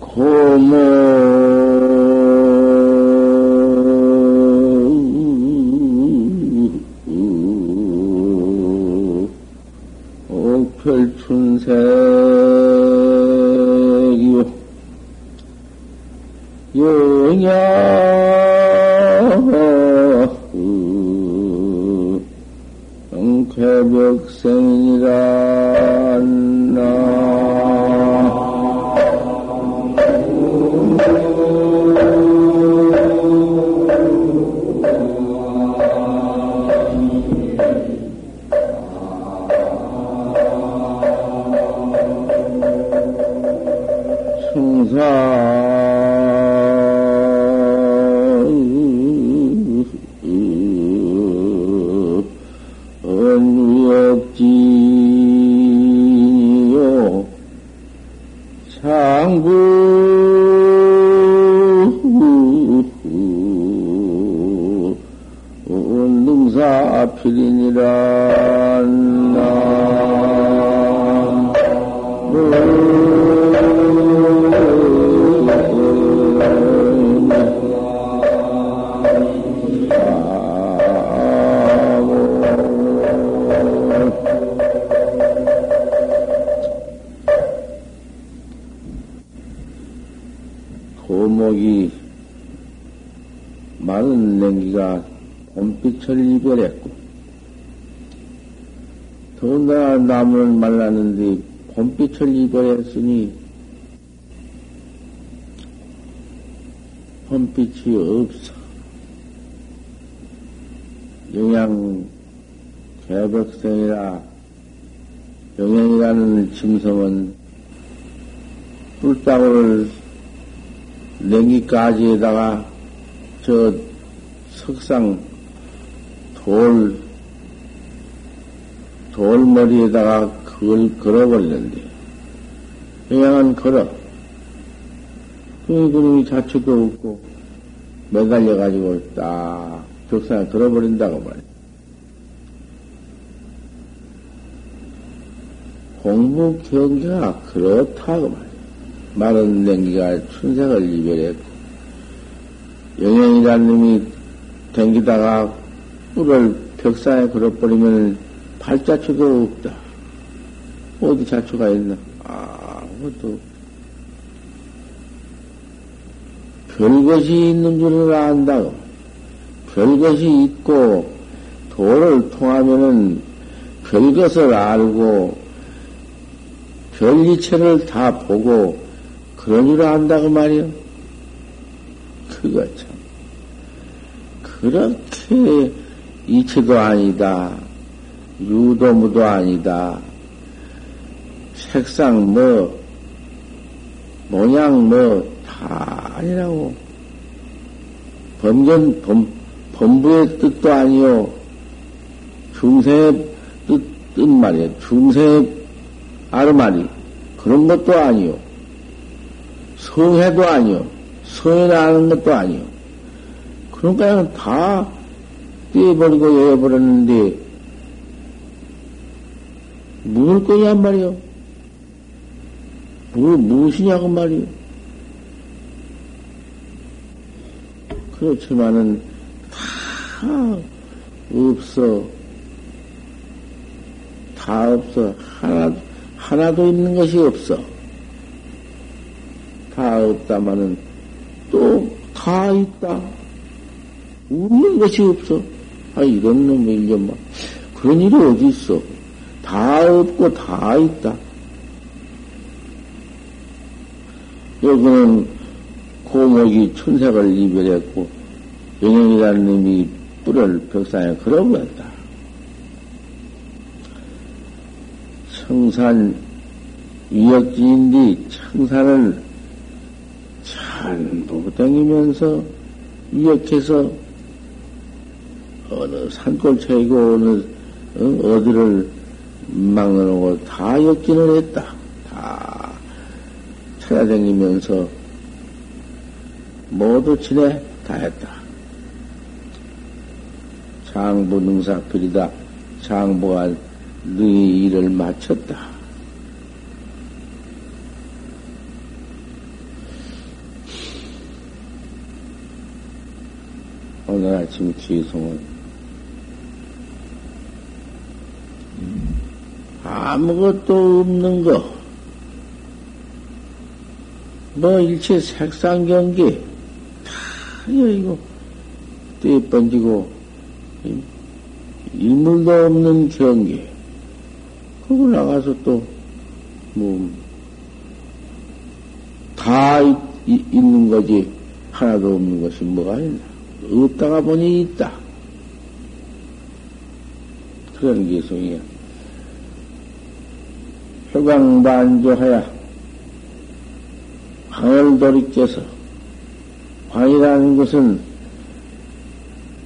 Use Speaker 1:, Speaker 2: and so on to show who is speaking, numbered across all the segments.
Speaker 1: 고모 이거였으니 험빛이 없어. 영양 개벽생이라 영양이라는 짐승은 뿔따구를 냉기까지에다가 저 석상 돌, 돌머리에다가 그걸 걸어 버렸는데, 그냥은 걸어. 그 그놈이 자체도 없고, 매달려가지고 딱 벽상에 걸어 버린다고 말이야. 공부 경계가 그렇다고 말이야. 마른 냉기가 춘색을 이별했고, 영영이라는 놈이 댕기다가 뿔을 벽상에 걸어버리면 발자취도 없다. 어디 자초가 있나? 아무것도 별것이 있는 줄을 안다고. 별것이 있고 도를 통하면은 별것을 알고 별이체를 다 보고 그런 줄 안다고 말이요. 그거 참. 그렇게 이체도 아니다. 유도무도 아니다. 색상 뭐, 모양 뭐, 다 아니라고. 범전, 범, 범부의 뜻도 아니요. 중생의 뜻, 뜻 말이야. 중생의 아르마리. 그런 것도 아니요. 성해도 아니요. 성해나는 것도 아니요. 그러니까 다 떼어버리고 여어버렸는데, 뭘 거냐 말이요. 뭐, 무엇이냐고 말이요. 그렇지만은 다 없어. 다 없어. 하나, 하나도 있는 것이 없어. 다 없다마는 또 다 있다. 없는 것이 없어. 아, 이런 놈의 일념만. 그런 일이 어디 있어. 다 없고 다 있다. 여기는 고목이 천색을 이별했고 영영이라는 놈이 뿔을 벽상에 걸어버렸다. 청산 위역지인데 청산을 전부 댕기면서 위역해서 어느 산골초이고 어느 어, 어디를 막는고 다 엮기는 했다. 다 찾아다니면서 모두 지내 다 했다. 장부 능사필이다. 장부가 능이 일을 마쳤다. 오늘 아침 기송은 아무것도 없는 거, 뭐 일체 색상 경계 다 이거 떼 번지고 인물도 없는 경계 그거 나가서 또 뭐 다 있는 거지 하나도 없는 것이 뭐가 있나? 없다가 보니 있다. 그런 개성이야. 효광반조하야 광을 돌이켜서 광이라는 것은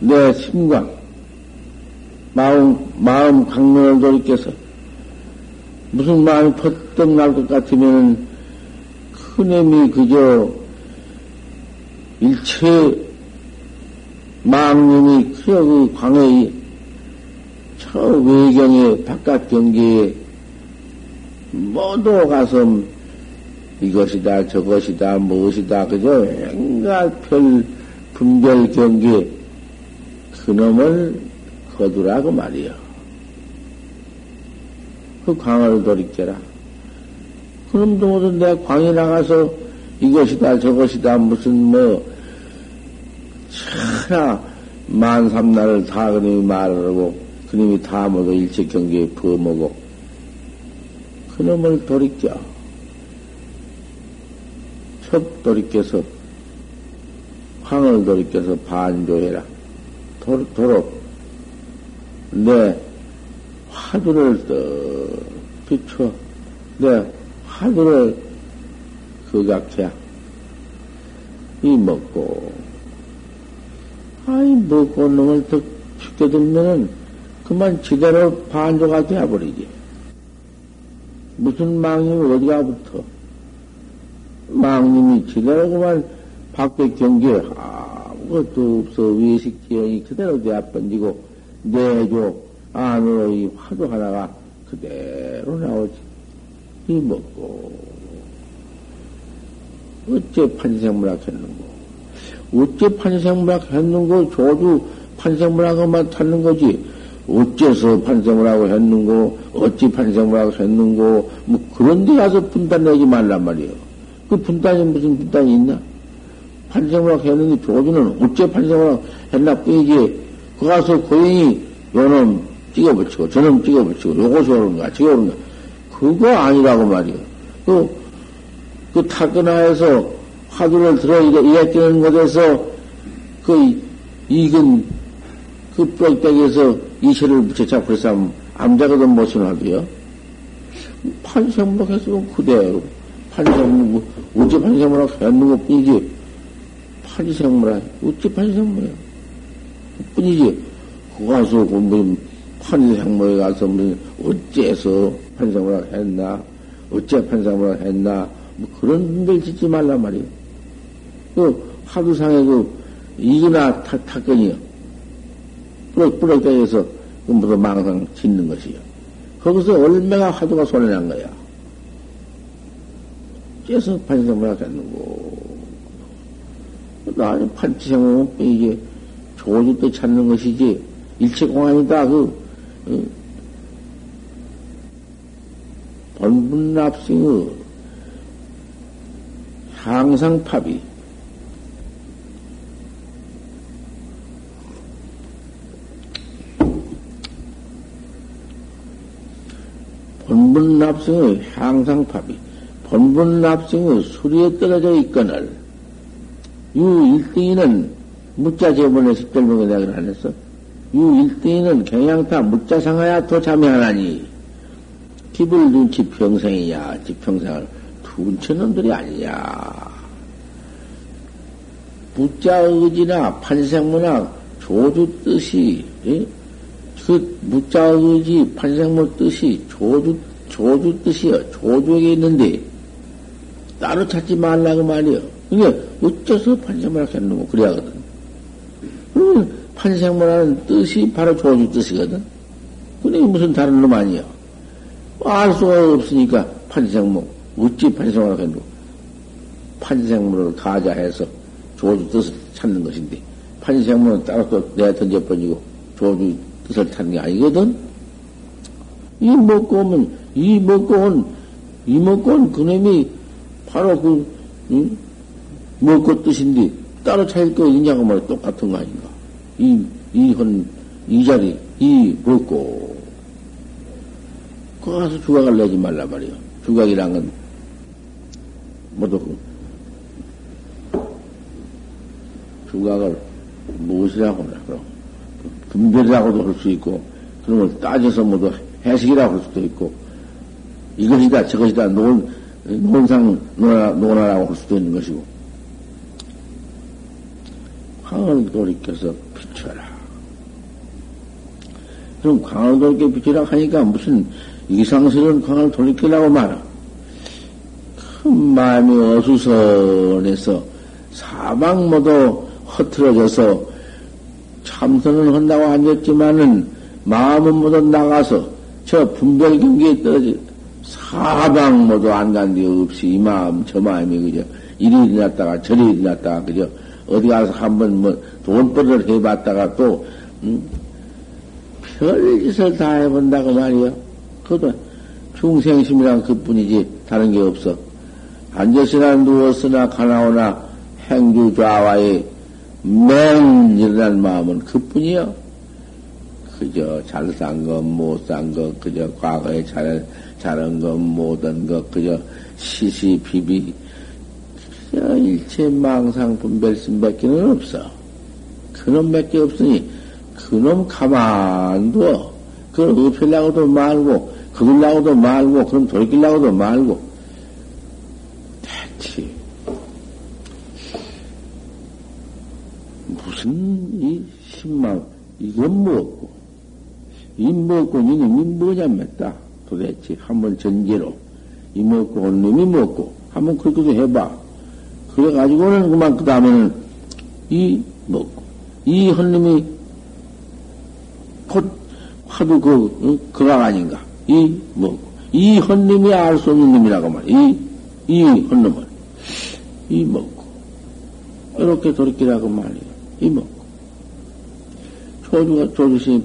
Speaker 1: 내 심광, 마음, 마음 강론을 돌이켜서 무슨 마음이 퍼뜩 날 것 같으면은 그놈이 그저 일체 망님이 그저 그 광의 저 외경의 바깥 경계에 모두 가서 이것이다 저것이다 무엇이다 그저 온갖 별 분별 경계 그놈을 거두라고 말이여. 그 광을 돌이켜라. 그럼도 모두 내 광에 나가서 이것이다 저것이다 무슨 뭐 천하 만삼날을 다 그놈이 말하고 그놈이 다 모두 일체 경계에 부어먹고 그놈을 돌이켜. 첩 돌이켜서 황을 돌이켜서 반조해라. 도, 도록 내 화두를 떡 비춰. 내 하늘을 그각해야. 이 먹고. 아이 먹고 놈을 더 죽게 들면은 그만 지대로 반조가 되어버리지. 무슨 망님이 어디가 붙어? 망님이 지대로 그만 밖에 경계 아무것도 없어 외식 지형이 그대로 되어 번지고 내조 안으로 이 화두 하나가 그대로 나오지. 이 먹고 어째 판생물학 했는고 어째 판생물학 했는고 조주 판생물학만 찾는 거지 어째서 판생물하고 했는고 어찌 판생물하고 했는고 뭐 그런 데 가서 분단 내지 말란 말이에요. 그 분단이 무슨 분단이 있나? 판생물학 했는데 조주는 어째 판생물학 했나 뿐이지 그 가서 고인이 요놈 찍어붙이고 저놈 찍어붙이고 요것이 오른가 저거 오른가. 그거 아니라고 말이요. 그, 그 타근하에서 화두를 들어 일으키는 곳에서 그 익은 그 뼈대기에서 이체를 붙여잡고 그래서 암자거든 못은 하도요. 판생물학해서 그대로 판생물 우찌 판생물학 했는 것 뿐이지 판생물학 우찌 판생물학 뿐이지 그거 가서 뭐 판생물에 가서 뭐 어째서 판상을 했나? 어째 판상을 했나? 뭐 그런 분별 짓지 말란 말이에요. 그 하두상에 그 이거나 탁건이요. 뿌럭, 뿌럭대에서 무슨 망상 짓는 것이요. 거기서 얼마나 화두가 손해난 거야. 째서 판상을 하겠는고. 나는 판치생은 이게 조주 때 찾는 것이지, 일체공안이다. 그, 어, 본분납승의 향상팝이 본분납승의 향상팝이 본분납승의 수리에 떨어져 있거늘 유 1등이는 무자 제본에 십절명에 내가 안 했어. 유 1등이는 경양타 무자 상하야 도참여하나니 기불 눈치 평생이야, 지평생을 둔치 놈들이 아니냐. 부자 의지나 판생문학 조주 뜻이, 예? 그 무자 의지 판생문 뜻이 조주, 조주 뜻이요. 조주에게 있는데, 따로 찾지 말라고 말이요. 이게 어째서 판생문학 했는고, 그래야거든. 판생문학은 뜻이 바로 조주 뜻이거든. 근데 무슨 다른 놈 아니야. 알 수가 없으니까 판생모, 어찌 판생을 하겠노? 판생물을 가자해서 조주 뜻을 찾는 것인데, 판생문은 따로 또 내가 던져버리고 조주 뜻을 타는 게 아니거든? 이 먹고 오면, 이 먹고 온, 이 먹고 온 그놈이 바로 그, 응? 먹고 뜻인데 따로 차일 거 있냐고 말해 똑같은 거 아닌가? 이, 이 헌, 이 자리, 이 먹고. 그 가서 주각을 내지 말라 말이요. 주각이란 건 모두 주각을 무엇이라고 하나, 그럼. 분별이라고도 할 수 있고, 그런 걸 따져서 모두 해석이라고 할 수도 있고, 이것이다, 저것이다, 논, 논상, 논하, 논하라고 할 수도 있는 것이고, 광을 돌이켜서 비춰라. 그럼 광을 돌이켜 비춰라 하니까 무슨 이상스러운 광을 돌이키라고 말아. 큰 마음이 어수선해서 사방 모두 허틀어져서 참선을 한다고 앉았지만은 마음은 모두 나가서 저 분별 경계에 떨어져 사방 모두 안 간 데 없이 이 마음 저 마음이 그저 이리 일어났다가 저리 일어났다가 그저 어디 가서 한번 뭐 돈벌이를 해봤다가 또 음, 별짓을 다 해본다고 말이야. 그것도 중생심이란 그뿐이지 다른 게 없어. 앉았으나 누웠으나 가나오나 행주 좌와의 맹 일어난 마음은 그뿐이요. 그저 잘 산 것, 못 산 것, 그저 과거에 잘, 잘한 것, 못한 것, 그저 시시 비비, 그저 일체 망상 분별심 밖에는 없어. 그놈 밖에 없으니, 그놈 가만둬. 그걸 없애려고도 말고, 그걸라고도 말고, 그럼 돌이키려고도 말고, 대체, 무슨 이 신망, 이건 뭐고, 이 먹고 이놈이 뭐냐 맸다. 도대체 한번 전제로, 이 먹고 온 놈이 먹고, 한번 그렇게도 해봐. 그래가지고는 그만 그 다음에는 이 먹고, 이 헌님이 곧 화두 그, 그가 아닌가. 이 먹고, 이 헌님이 알 수 없는 놈이라고 말이야. 이, 이 헌놈은. 이 먹고. 이렇게 돌이키라고 말이야. 이 먹고. 조주가, 조주시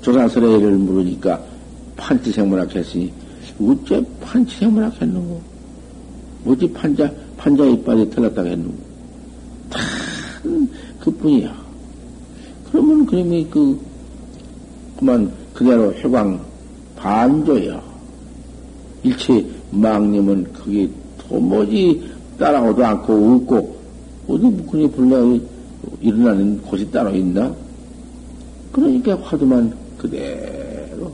Speaker 1: 조사설의를 물으니까 판치생물학 했으니, 어째 판치생물학 했는고? 어찌 판자, 판자 이빨이 틀렸다고 했는고? 다, 그뿐이야. 그러면 그놈이 그, 그만 그대로 해광 반조야. 일체 망님은 그게 도무지 따라오도 않고 웃고, 어디 그니 불러 일어나는 곳이 따로 있나? 그러니까 화두만 그대로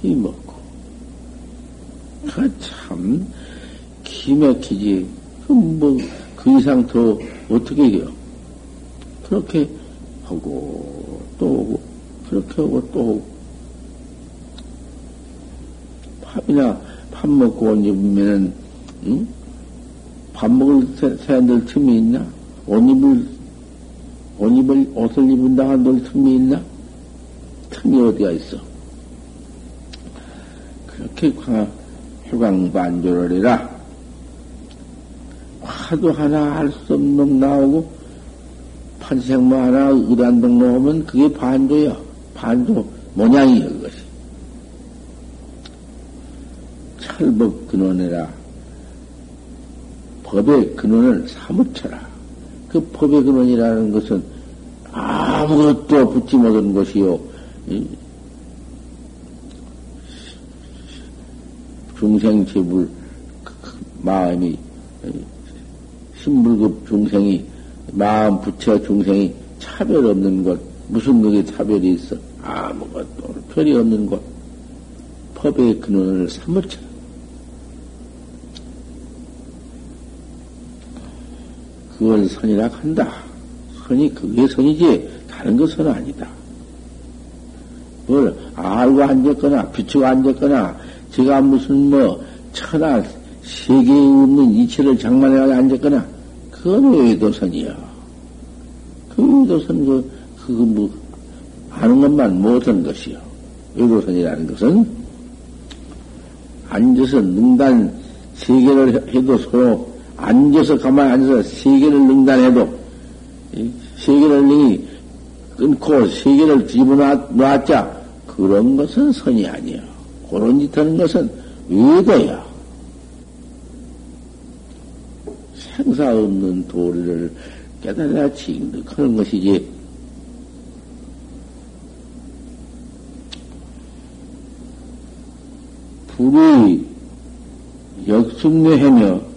Speaker 1: 힘먹고. 그 참, 기맥히지. 그 뭐, 그 이상 더 어떻게 해요? 그렇게 하고, 또 오고, 그렇게 하고, 또 오고. 밥이나, 밥 먹고 온 입으면은, 응? 밥 먹을 사람들 틈이 있나? 옷 입을, 옷 입을, 옷을 입은다 한들 틈이 있나? 틈이 어디가 있어? 그렇게 휴강반조를 해라. 화도 하나 할수 없는 놈 나오고, 판생모 하나 의단동 나오면 그게 반조야. 반조 모양이야, 그것이. 철법 근원해라. 법의 근원을 사무쳐라. 그 법의 근원이라는 것은 아무것도 붙지 못한 것이요. 중생체불 그, 그 마음이 신불급 중생이 마음 부처 중생이 차별 없는 것 무슨 그게 차별이 있어? 아무것도 별이 없는 것. 법의 근원을 사무쳐 그걸 선이라 한다. 선이 그게 선이지 다른 것은 아니다. 뭘 알고 앉았거나 비추고 앉았거나 제가 무슨 뭐 천하 세계에 없는 이치를 장만해가지고 앉았거나 그건 외도선이야. 그 외도선 그 그거 뭐 아는 것만 못한 것이요. 외도선이라는 것은 앉아서 능단 세계를 해도 서로 앉아서 가만히 앉아서 세계를 능단해도 세계를 끊고 세계를 집어놨자 그런 것은 선이 아니야. 그런 짓 하는 것은 외도야. 생사 없는 도리를 깨달아 징득하는 것이지. 불이 역순내하며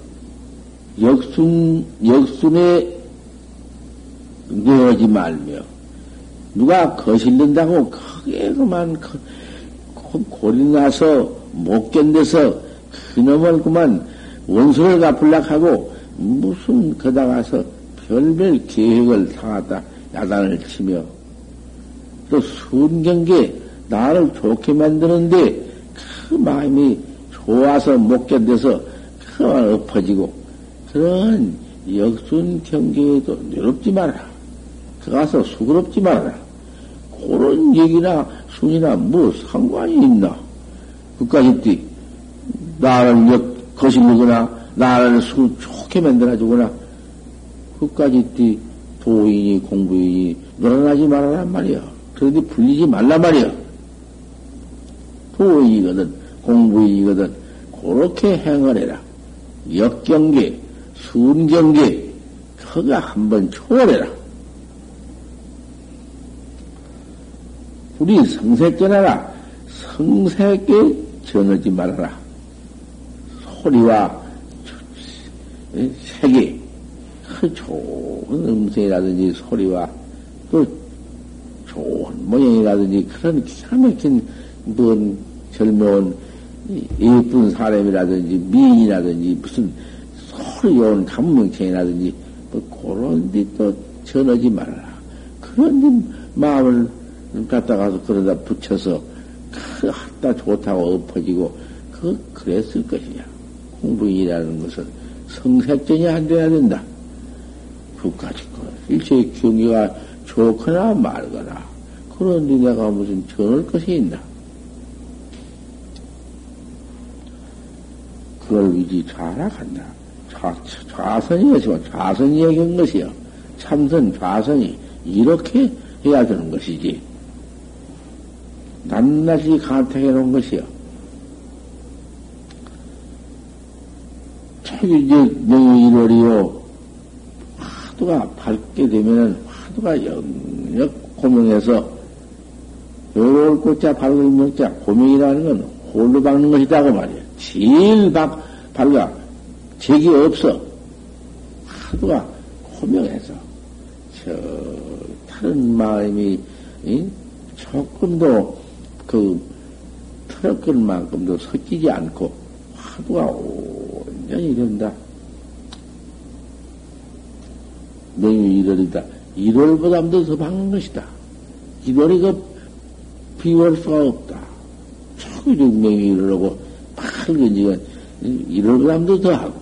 Speaker 1: 역순 역순에 내어지 말며 누가 거실른다고 크게 그만 골이 나서 못 견뎌서 그놈을 그만 원수를 갚으려고 무슨 거다 가서 별별 계획을 상하다 야단을 치며 또 순경계 나를 좋게 만드는데 그 마음이 좋아서 못 견뎌서 그만 엎어지고 그런 역순 경계에도 외롭지 말아라. 그 가서 수그럽지 말아라. 그런 얘기나 순이나 뭐 상관이 있나? 그까지 띠 나를 역 거슬리거나 나를 수 좋게 만들어주거나 그까지 띠 도인이 공부인이 늘어나지 말아란 말이야. 그런데 불리지 말란 말이야. 도인이거든 공부인이거든 그렇게 행하해라 역경계, 순경계, 그가 한번 초월해라. 우리 성색전하라. 성색에 전하지 말아라. 소리와 색이 그 좋은 음색이라든지 소리와 또 좋은 모양이라든지 그런 기가 막힌 뭔 젊은 예쁜 사람이라든지 미인이라든지 무슨 좋은 감명체이라든지 뭐 그런 데 또 전하지 말아라. 그런 데 마음을 갖다가서 그러다 붙여서 그 하다 좋다고 엎어지고 그 그랬을 것이냐. 공부인이라는 것은 성색전이 안 돼야 된다. 그까지 그 일체 경기가 좋거나 말거나 그런데 내가 무슨 전할 것이 있나? 그걸 위지 좌락한다. 좌, 좌선이 것이고 좌선이 얘기한 것이요. 참선 좌선이 이렇게 해야 되는 것이지. 낱낱이 간택해 놓은 것이요. 최기적 명일월이요. 화두가 밝게 되면은 화두가 영역 고명해서 요럴 꽃자 밝은 임명자 고명이라는 건 홀로 박는 것이다 고 말이야. 제일 박, 밝아. 적이 없어. 화두가 고명해서 저 다른 마음이 이? 조금도 그 트럭근 만큼도 섞이지 않고 화두가 온전히 이런다. 명유 1월이다. 1월보다도 더 밝은 것이다. 1월이 비울 수가 없다. 초기적 명유 1월하고 밝은 지가 1월보다도 더 하고.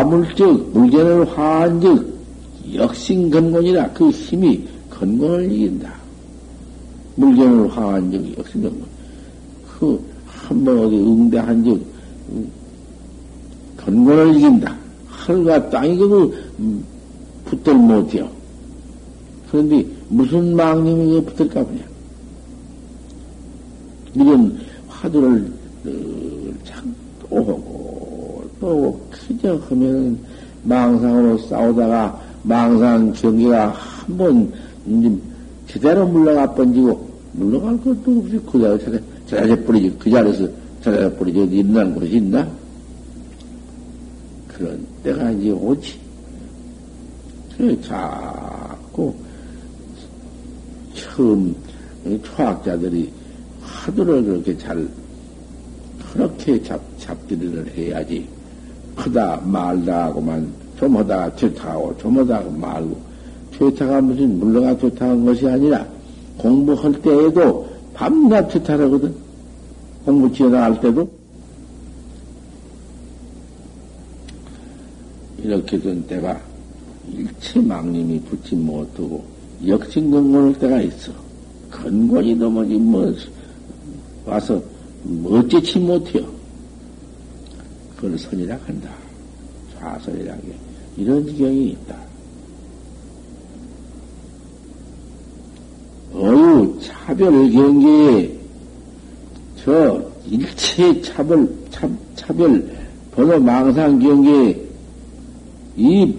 Speaker 1: 화물적, 물견을 화한적, 역신근곤이라 그 힘이 근본을 이긴다. 물견을 화한 적이 역신근곤. 그한 번 어디 응대한 적 근본을 이긴다. 하늘과 땅이 그 붙들 못해요. 그런데 무슨 망님이 붙을까 보냐. 이런 화두를 참또 하고 또 그저 하면 망상으로 싸우다가 망상 경계가 한번 제대로 물러가 번지고 물러갈 것도 없이 그대로 찾아, 찾아 버리지. 그 자리에서 찾아 버리지. 어디 있는 곳이 있나? 그런 때가 이제 오지. 그 자꾸 처음 초학자들이 화두를 그렇게 잘 그렇게 잡, 잡기를 해야지. 크다 말다 하고만 좀 하다가 퇴타하고 좀 하다가 말고 퇴타가 무슨 물러가 퇴타한 것이 아니라 공부할 때에도 밤낮 퇴타하거든. 공부 지어나갈 때도 이렇게 된 때가 일체 망님이 붙지 못하고 역진근건할 때가 있어. 근권이 넘어지 뭐 와서 어찌치 못해요. 그걸 선이라 한다. 좌선이라는 게 이런 지경이 있다. 어유 차별 경계에 저 일체 차별 차, 차별 번호 망상 경계에 이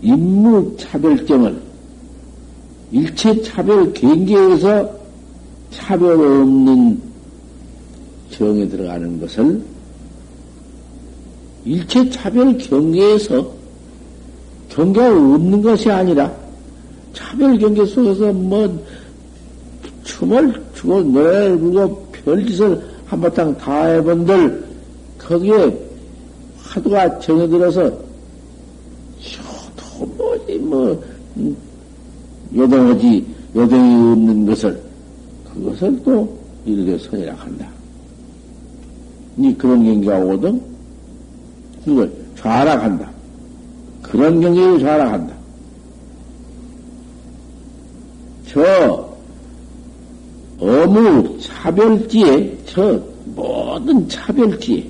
Speaker 1: 인무 차별점을 일체 차별 경계에서 차별 없는 정에 들어가는 것을 일체 차별 경계에서 경계가 없는 것이 아니라 차별 경계 속에서 뭐 춤을 추고 노래를 부르고 별짓을 한바탕 다 해본들 거기에 화두가 정해들어서 도무지 뭐 음, 요동하지 요동이 없는 것을 그것을 또 이렇게 선이라 한다. 니 그런 경계가 오거든 그걸 좌락한다. 그런 경계를 좌락한다. 저 어무 차별지에 저 모든 차별지에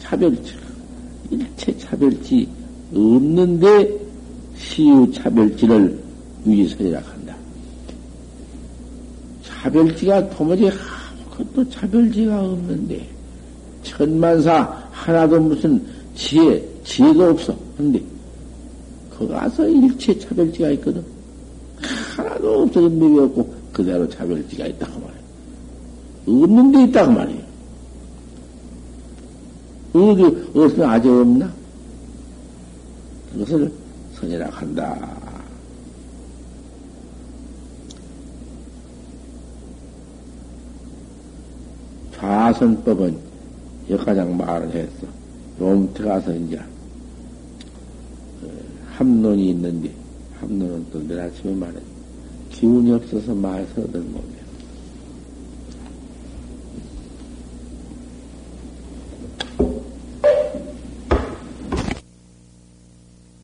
Speaker 1: 차별지 일체 차별지 없는데 시유 차별지를 위선이라 한다. 차별지가 도무지 아무것도 차별지가 없는데 천만사 하나도 무슨 지혜 지혜도 없어. 근데 거 가서 일체 차별지가 있거든. 하나도 없어진 법이 없고 그대로 차별지가 있다고 말이야. 없는 데 있다고 말이야. 어디, 어디서 아직 없나? 그것을 선이라 한다. 좌선법은 여가장 말을 했어. 롬트 가서 이제 어, 함론이 있는데 함론은 또 내일 아침에 말해 기운이 없어서 말해서 얻은 몸이야.